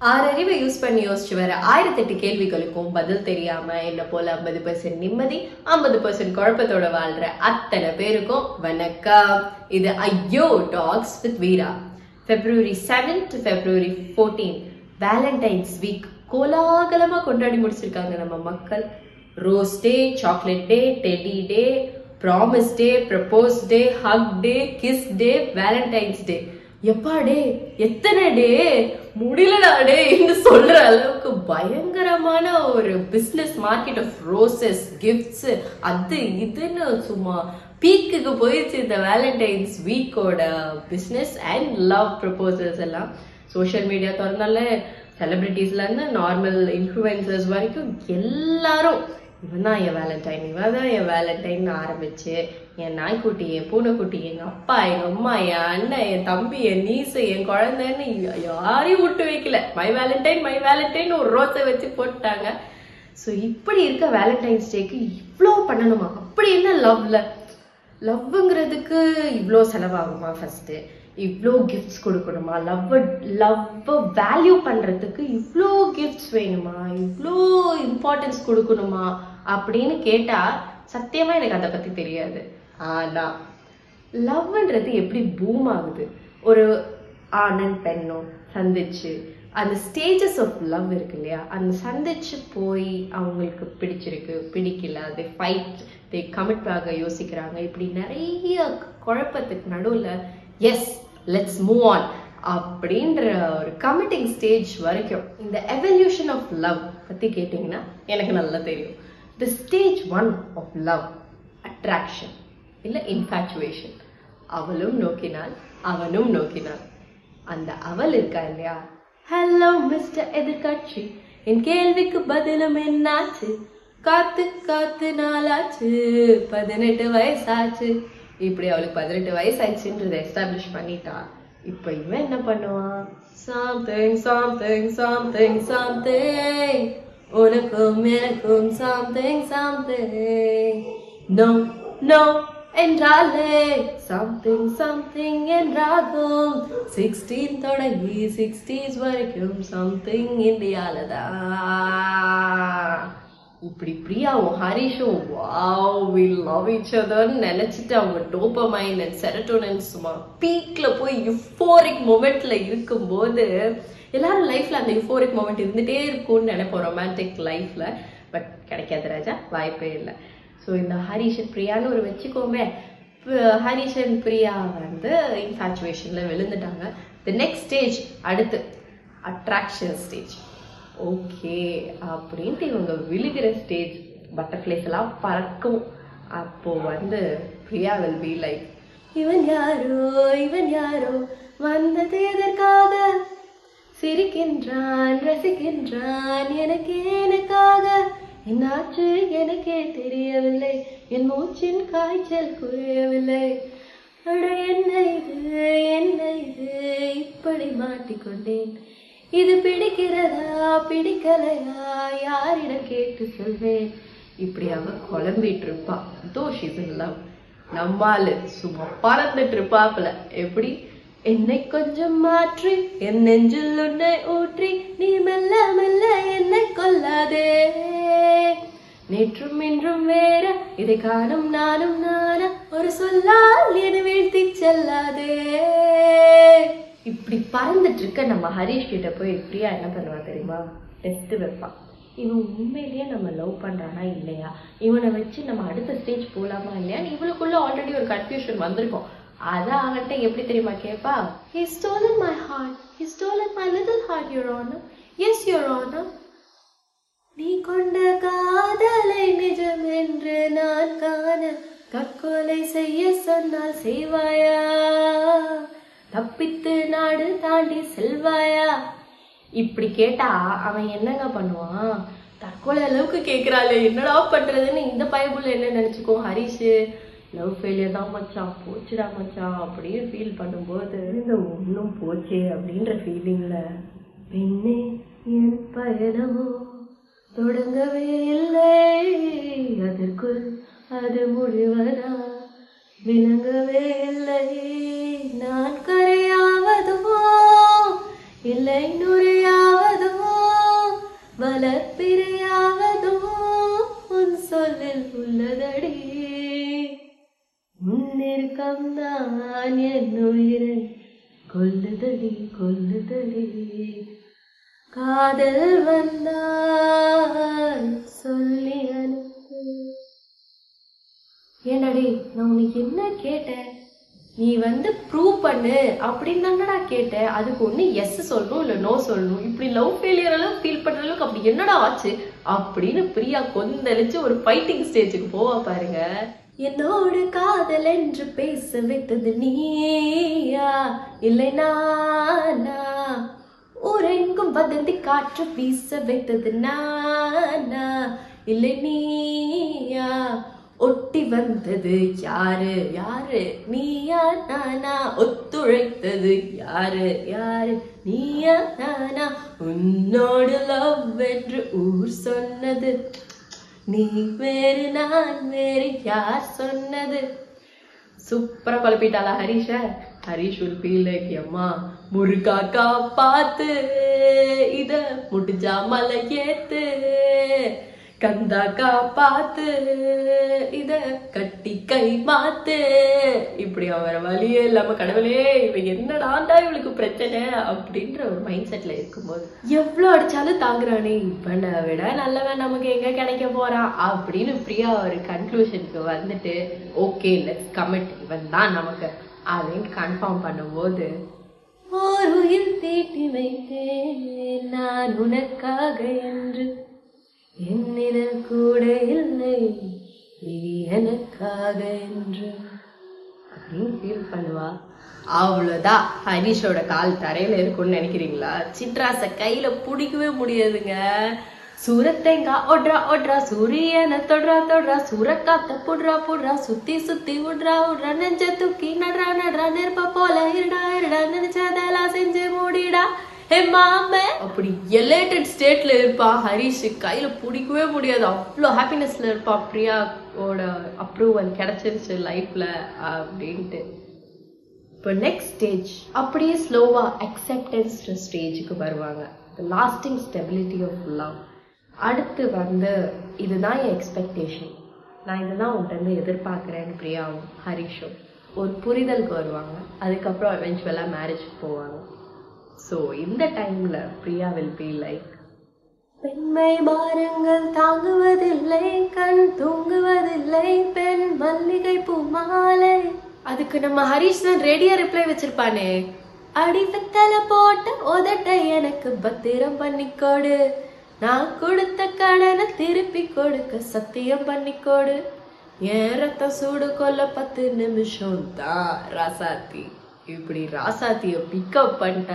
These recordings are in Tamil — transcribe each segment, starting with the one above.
ஆறறிவை யூஸ் பண்ணி யோசிச்சு வர ஆயிரத்தெட்டு கேள்விகளுக்கும் பதில் தெரியாம என்ன போல ஐம்பது பர்சன்ட் நிம்மதி ஐம்பது பர்சன்ட் குழப்பத்தோட வாழ்ற அத்தனை பேருக்கும் வணக்கம். இது ஐயோ talks with Veera. February seven to February fourteen Valentine's week கோலாகலமா கொண்டாடி முடிச்சிருக்காங்க நம்ம மக்கள். Rose day chocolate day teddy day promise day propose day hug day kiss day Valentine's day எப்பா டே எத்தனை டே முடியலடா டே என்று சொல்ற அளவுக்கு பயங்கரமான ஒரு business market of roses gifts அது இதுன்னு சும்மா பீக்குக்கு போயிடுச்சு இந்த வேலண்டைன்ஸ் வீக்கோட பிஸ்னஸ் அண்ட் லவ் ப்ரப்போசல்ஸ் எல்லாம். சோஷியல் மீடியா திறந்தாலே செலிபிரிட்டிஸ்ல இருந்து நார்மல் இன்ஃப்ளூயன்சர்ஸ் வரைக்கும் எல்லாரும் இவன் தான் என் வேலண்டைன் இவன் தான் என் வேலண்டைன் ஆரம்பிச்சு என் நாய்க்குட்டி என் பூனைக்குட்டி எங்க அப்பா எங்க அம்மா என் அண்ணன் என் தம்பி என் நீசு என் குழந்தைன்னு யாரையும் விட்டு வைக்கல. மை வேலண்டைன் மை வேலண்டைன் ஒரு ரோஸை வச்சு போட்டுட்டாங்க. ஸோ இப்படி இருக்க வேலண்டைன்ஸ் டேக்கு இவ்வளோ பண்ணணுமா? அப்படி என்ன லவ்ல லவ்ங்கிறதுக்கு இவ்வளோ செலவாகுமா ஃபர்ஸ்ட்டு இவ்வளோ கிஃப்ட்ஸ் கொடுக்கணுமா? லவ் லவ்வை வேல்யூ பண்ணுறதுக்கு இவ்வளோ கிஃப்ட்ஸ் வேணுமா? இவ்வளோ இம்பார்ட்டன்ஸ் கொடுக்கணுமா? அப்படின்னு கேட்டால் சத்தியமாக எனக்கு அதை பற்றி தெரியாது. ஆனால் லவ்ன்றது எப்படி பூம் ஆகுது? ஒரு ஆணன் பெண்ணும் சந்திச்சு அந்த ஸ்டேஜஸ் ஆஃப் லவ் இருக்கு இல்லையா? அந்த சந்திச்சு போய் அவங்களுக்கு பிடிச்சிருக்கு பிடிக்கல அது ஃபைட் தே கமிட் ஆக யோசிக்கிறாங்க. இப்படி நிறைய குழப்பத்துக்கு நடுவில் எஸ் லெட்ஸ் மூவ் ஆன் அப்படின்ற ஒரு கமிட்டிங் ஸ்டேஜ் வரைக்கும் இந்த எவல்யூஷன் ஆஃப் லவ் பத்தி கேட்டிங்கன்னா எனக்கு நல்லா தெரியும். The stage one of love attraction இல்லை இன்ஃபேச்சுவேஷன் அவளும் நோக்கினாள் அவனும் நோக்கினாள் அந்த அவள் இருக்கா இல்லையா? Hello mister எதிர்காட்சி. என் கேள்விக்கு பதிலும் என்னாச்சு? காத்து காத்து நாளாச்சு. பதினெட்டு வயசாச்சு. இப்படி அவளுக்கு பதினெட்டு வயசு வயசாச்சுன்றதை எஸ்டாப்ளிஷ் பண்ணிட்டா இப்போ இவன் என்ன பண்ணுவான்? Something something something something. உனக்கும் எனக்கும் சாம்திங் சாம்திங் நோ no என்றாலே சம்திங் சம்திங் என்றாகும். சிக்ஸ்டீன் தொடங்கி சிக்ஸ்டீஸ் வரைக்கும் சம்திங் இந்தியால தான் இப்படி பிரியாவும் ஹரிஷும் வாவ் வி லவ் ஈச் அதர்னு நினைச்சிட்டு அவங்க டோப்பமைன் அண்ட் செரட்டோனன் சும்மா பீக்ல போய் யுஃபோரிக் மொமெண்ட்ல இருக்கும்போது எல்லாரும் லைஃப்ல அந்த யுஃபோரிக் மொமெண்ட் இருந்துட்டே இருக்கும்னு நினைப்போம் ரொமான்டிக் லைஃப்ல பட் கிடைக்காது ராஜா வாய்ப்பே இல்லை. ஸோ இந்த ஹரிஷ் பிரியான்னு ஒரு வச்சுக்கோமே. ஹரிஷ் அண்ட் பிரியா வந்து இன்ஃபாச்சுவேஷன்ல விழுந்துட்டாங்க. தி நெக்ஸ்ட் ஸ்டேஜ் அடுத்து அட்ராக்ஷன் ஸ்டேஜ் ஓகே அப்படின்ட்டு இவங்க விழுகிற ஸ்டேஜ் பட்டர்ஃப்ளைஸ் எல்லாம் பறக்கும். அப்போ வந்து பிரியா வில் பி லைக் இவன் யாரோ இவன் யாரோ வந்தது எதற்காக? சிரிக்கின்றான் ரசிக்கின்றான் எனக்கு எனக்காக? என்னாச்சு? எனக்கே தெரியவில்லை. என் மூச்சின் காய்ச்சல் குறையவில்லை. அட என்ன இது? என்ன இது? இப்படி மாட்டிக்கொண்டேன். இது பிடிக்கிறதா பிடிக்கலையா யாரிடம் கேட்டு சொல்வேன். இப்படி அவ குழம்பிட்டு இருப்பா தோ ஷீஸ் நம்மாலு சும்மா பறந்துட்டு இருப்பாப்புல எப்படி? என்னை கொஞ்சம் மாற்றி என் நெஞ்சில் உன்னை ஊற்றி நீ மெல்ல மெல்ல என்னை கொல்லாதே. நேற்றும் இன்றும் வேற இதை காணும் நானும் நானா. ஒரு சொல்லால் என வீழ்த்தி செல்லாதே. இப்படி பறந்துட்டு இருக்க நம்ம ஹரீஷ் கிட்ட போய் இப்படியா என்ன பண்ணுவா தெரியுமா? டெஸ்ட் வைப்பான் இவன் உண்மையிலேயே நம்ம லவ் பண்றானா இல்லையா? இவனை வச்சு நம்ம அடுத்த ஸ்டேஜ் போலாமா இல்லையா? இவளுக்குள்ள ஆல்ரெடி ஒரு கன்ஃபியூஷன் வந்திருக்கும். அதை அவன்கிட்ட எப்படி தெரியுமா கேட்பா he stolen my heart. He stolen my little heart your honor. Yes your honor. நீ கொண்ட காதலை நிஜம் என்று நான் காண தற்கொலை செய்ய சொன்னால் செய்வாயா? தப்பித்து நாடு தாண்டி செல்வாயா? இப்படி கேட்டா அவன் என்னங்க பண்ணுவான்? தற்கொலை அளவுக்கு கேக்குறாளே என்னடா பண்றதுன்னு இந்த பைபிள் என்ன நினைச்சுக்கோ ஹரிஷு லவ் ஃபெயிலியர் தான் மச்சான் போச்சுடா மச்சான் அப்படின்னு ஃபீல் பண்ணும்போது இந்த ஒன்றும் போச்சே அப்படின்ற ஃபீலிங்கில் பெண்ணே என் பயணமோ தொடங்கவே இல்லை. அதற்குள் அது முடிவதா? விளங்கவே இல்லை. நான் கரையாவதுமோ நுரையாவதுமோ வளர்ப்பிரையாவதோ உன் சொல்லில் உள்ளதடி. முன்னிற்கம் தான் என் உயிரை கொல்லுதடி கொல்லுதடி. காதல் வந்தால் சொல்லி அனுப்பு. ஏன்டாடி நான் உனக்கு என்ன கேட்டேன்? நீ வந்து ப்ரூவ் பண்ணு அப்படின்னு தானடா கேட்டேன். அதுக்கு ஒன்று எஸ் சொல்லணும் இல்லை நோ சொல்லணும். இப்படி லவ் ஃபெயிலியர் அளவு ஃபீல் பண்ற அளவுக்கு அப்படி என்னடா ஆச்சு? அப்படின்னு பிரியா கொந்தளிச்சு ஒரு ஃபைட்டிங் ஸ்டேஜுக்கு போவா பாருங்க. என்னோடு காதல் என்று பேச வைத்தது நீயா? இல்லை நானா? ஊரெங்கும் வதந்தி காற்று வீச வைத்தது நானா? இல்லை நீயா? ஒட்டி வந்தது யாரு? யாரு? நீயா நானா? ஒத்துழைத்தது யாரு? யாரு? நீயா நானா? உன்னோடு லவ் என்று ஊர் சொன்னது. நீ வேறு நான் வேறு யார் சொன்னது? சூப்பரா குழப்பிட்டாளா ஹரிஷ? ஹரிஷ் ஒரு ஃபீல் அம்மா. முருகாக்கா பார்த்து இத முடிஞ்சா மலை ஏத்து கந்தாக்கா பார்த்து இத கட்டி கை மாத்து. இப்படி அவர வழியே இல்லாம கடவுளே இவ என்னடாண்டா இவளுக்கு பிரச்சனை? அப்படின்ற ஒரு மைண்ட் செட்ல இருக்கும்போது எவ்வளவு அடிச்சாலும் தாங்குறானே இவனை விட நல்லவன் நமக்கு எங்க கிடைக்க போறான்? அப்படின்னு பிரியா ஒரு கன்க்ளூஷனுக்கு வந்துட்டு ஓகே லெட்ஸ் கமிட் இவன் தான் நமக்கு. அப்படின்னு கன்ஃபார்ம் பண்ணும்போது ஓர் உயிர் தீட்டி வைத்தேன் நான் உனக்காக என்று. என்னிடம் கூட இல்லை இது எனக்காக என்று. அப்படின்னு ஃபீல் பண்ணுவா? அவ்வளோதான் ஹரிஷோட கால் தரையில இருக்கும்னு நினைக்கிறீங்களா? சிட்ராஸ கையில பிடிக்கவே முடியாதுங்க. சூரத்தேங்கா ஒட்ரா ஒட்ரா சூரியனை தொடுறா தொடுறா சூரக்காத்த புடுறா புடுறா சுத்தி சுத்தி விடுறா விடுறா நெஞ்ச தூக்கி நடுறா நடுறா நெருப்ப போல இருடா. ஹே மாமே! அப்படி எலேட்டட் ஸ்டேட்ல இருப்பா ஹரிஷ். கையில பிடிக்கவே முடியாது. அவ்வளோ ஹாப்பினஸ்ல இருப்பா பிரியாவோட அப்ரூவல் கிடைச்சிருச்சு லைஃப்ல அப்படின்ட்டு. இப்போ நெக்ஸ்ட் ஸ்டேஜ் அப்படியே ஸ்லோவா அக்செப்டன்ஸ் ஸ்டேஜுக்கு வருவாங்க. லாஸ்டிங் ஸ்டெபிலிட்டி ஆஃப் லவ் அடுத்து வந்து இதுதான் என் எக்ஸ்பெக்டேஷன் நான் இதுதான் உன்கிட்ட எதிர்பார்க்குறேன்னு பிரியாவும் ஹரிஷும். ஒரு புரிதலுக்கு வருவாங்க. அதுக்கப்புறம் எவென்ச்சுவலாக மேரேஜ் போவாங்க. ஸோ இந்த டைமில் பிரியா வில் பி லைக் பெண்மை பாரங்கள் தாங்குவதில்லை கண் தூங்குவதில்லை பெண் மல்லிகை பூ மாலை. அதுக்கு நம்ம ஹரிஷ் தான் ரெடியா ரிப்ளை வச்சிருப்பானே. அடிவத்தல போட்டு உதட்ட எனக்கு பத்திரம் பண்ணிக்கோடு. நான் கொடுத்த கடனை திருப்பி கொடுக்க சத்தியம் பண்ணிக்கோடு. என் ரத்த சூடு கொல்ல பத்து நிமிஷம் தான் ராசாத்தி. இப்படி ராசாத்தியை பிக்கப் பண்ணிட்ட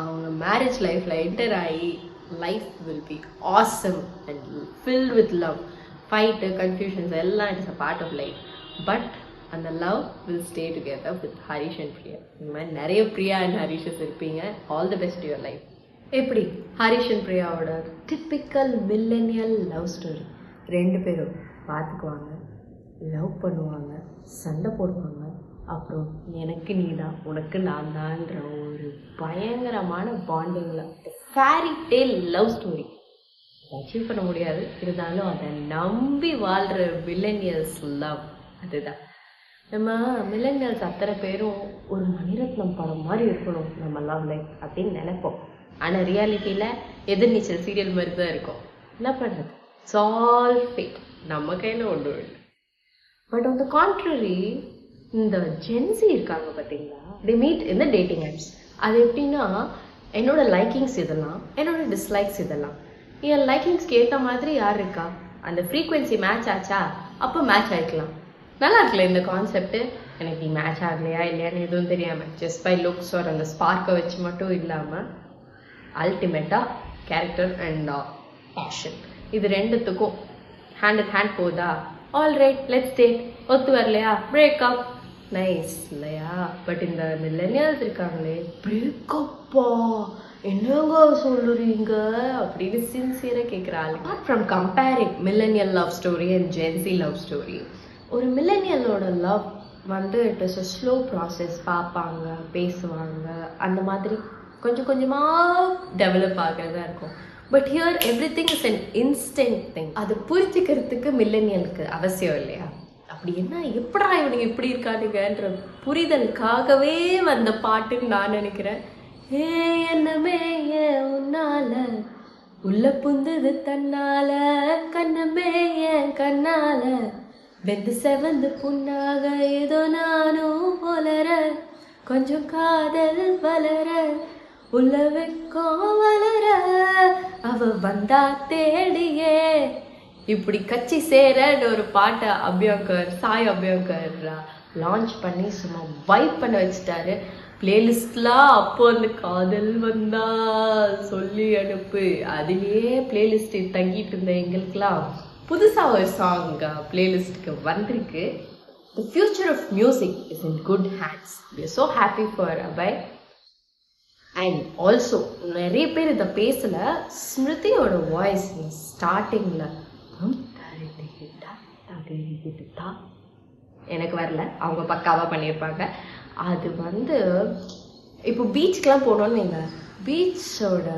அவங்க மேரேஜ் லைஃப்பில் என்டர் ஆகி life will be awesome and fill with love fight confusions எல்லாம் it's a part of life but அந்த love will stay together with Harish and Priya இந்த மாதிரி நிறைய பிரியா அண்ட் ஹரிஷஸ் இருப்பீங்க. All the best your life எப்படி? ஹரிஷ் அண்ட் பிரியாவோட டிப்பிக்கல் மில்லனியல் லவ் ஸ்டோரி ரெண்டு பேரும் பார்த்துக்குவாங்க லவ் பண்ணுவாங்க சண்டை போடுவாங்க. அப்புறம் எனக்கு நீ தான் உனக்கு நான் தான்ற ஒரு பயங்கரமான பாண்டிங்கில் fairy tale love story achieve பண்ண முடியாது. இருந்தாலும் அதை நம்பி வாழ்கிற மில்லனியல்ஸ் லவ் அதுதான். நம்ம மில்லனியல்ஸ் அத்தனை பேரும் ஒரு மணிரத்னம் படம் மாதிரி இருக்கணும் நம்ம லவ் லைஃப் அப்படின்னு நினைப்போம். ஆனால் ரியாலிட்டியில் எதிர்நீச்சல் சீரியல் மாதிரி தான் இருக்கும். என்ன பண்ணுறது சால் ஃபேட் நம்ம கையில் ஒன்று பட் ஆன் த கான்ட்ரரி இந்த ஜென்சி இருக்காங்க பார்த்தீங்களா? தி மீட் இந்த டேட்டிங் ஆப்ஸ் அது எப்படின்னா என்னோட லைக்கிங்ஸ் இதெல்லாம் என்னோட டிஸ்லைக்ஸ் இதெல்லாம். என் லைக்கிங்ஸ்க்கு ஏற்ற மாதிரி யார் இருக்கா? அந்த ஃப்ரீக்வன்சி மேட்ச் ஆச்சா? அப்போ மேட்ச் ஆகிக்கலாம் நல்லா இருக்குல்ல இந்த கான்செப்ட்டு எனக்கு நீ மேட்ச் ஆகலையா இல்லையான்னு எதுவும் தெரியாமல் ஜஸ்ட் பை லுக்ஸ் ஒரு அந்த ஸ்பார்க்கை வச்சு மட்டும் இல்லாமல் அல்டிமேட்டாக கேரக்டர் அண்ட் பேஷன் இது ரெண்டுத்துக்கும் ஹேண்ட் ஹேண்ட் போதா? ஆல் ரைட் லெட்ஸ் டேட் ஒத்து வரலையா? பிரேக்அப் நைஸ் இல்லையா? பட் இந்த மில்லனியல்ஸ் இருக்காங்களே பிரேக்கப்பா. என்னங்க சொல்லுறீங்க அப்படின்னு சின்சியராக கேட்குற ஆள் apart from comparing millennial love story and Gen Z love story ஒரு மில்லனியலோட லவ் வந்து it is a slow process பார்ப்பாங்க பேசுவாங்க அந்த மாதிரி கொஞ்சம் கொஞ்சமாக டெவலப் ஆகிறதா இருக்கும். But here everything is an instant thing அது புரிஞ்சுக்கிறதுக்கு மில்லனியலுக்கு அவசியம் இல்லையா? அப்படி என்ன? எப்படா இவனுங்க இப்படி இருக்கானுங்கன்ற புரிதலுக்காகவே வந்த பாட்டுன்னு நான் நினைக்கிறேன். ஏ என்னமே ஏ உன்னால? உள்ள புந்தது தன்னால. கண்ணமே என் கண்ணால. வெந்து செவந்து புண்ணாக ஏதோ நானும் போலற கொஞ்சம் காதல் வளர. உள்ள வெக்கம் வளர. அவ வந்தா தேடியே. இப்படி கட்சி சேரன்னு ஒரு பாட்டை அபியோகர் சாய் அபியோகர் லான்ச் பண்ணி சும்மா வைப் பண்ண வச்சுட்டாரு. பிளேலிஸ்ட்லாம் அப்போ அந்த காதல் வந்தா சொல்லி அனுப்பு. அதுலேயே பிளேலிஸ்ட் தங்கிட்டு இருந்த எங்களுக்கெல்லாம் புதுசாக ஒரு சாங் பிளேலிஸ்ட்டுக்கு வந்திருக்கு. The future of music is in good hands we are so happy for Abhay and also நிறைய பேர் இதை பேசல. ஸ்மிருதியோட வாய்ஸ் ஸ்டார்டிங்கில் எனக்கு வரல. அவங்க பக்காவாக பண்ணியிருப்பாங்க. அது வந்து இப்போ பீச்சுக்கெலாம் போனோன்னு வைங்க. பீச்சோட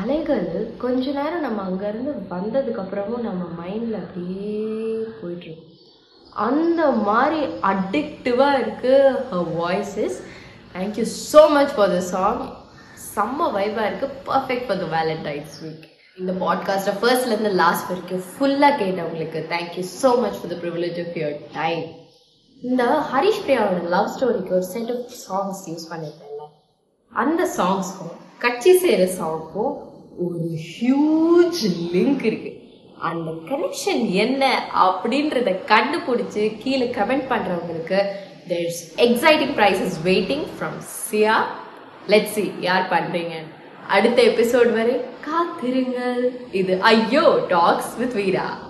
அலைகள் கொஞ்ச நேரம் நம்ம அங்கேருந்து வந்ததுக்கப்புறமும் நம்ம மைண்டில் அப்படியே போயிட்டுருக்கும். அந்த மாதிரி அடிக்டிவாக இருக்குது her voices thank you so much for the song செம்ம வைபாக இருக்குது perfect for the Valentine's week இந்த பாட்காஸ்ட்டை ஃபர்ஸ்ட்லேருந்து லாஸ்ட் வரைக்கும் ஃபுல்லாக கேட்டவங்களுக்கு thank you so much for the privilege of your time இந்த ஹரிஷ் பிரியாவோட லவ் ஸ்டோரிக்கு ஒரு செட் ஆஃப் சாங்ஸ் யூஸ் பண்ணியிருக்கேன்ல அந்த சாங்ஸ்க்கும் கட்சி செய்கிற சாங்க்கும் ஒரு ஹியூஜ் லிங்க் இருக்குது அந்த கனெக்ஷன் என்ன அப்படின்றத கண்டுபிடிச்சி கீழே கமெண்ட் பண்ணுறவங்களுக்கு there's exciting prizes waiting from சியா லெட்ஸி யார் பண்ணுறீங்க அடுத்த எபிசோட் வரை காத்திருங்கள். இது ஐயோ டாக்ஸ் வித் வீரா.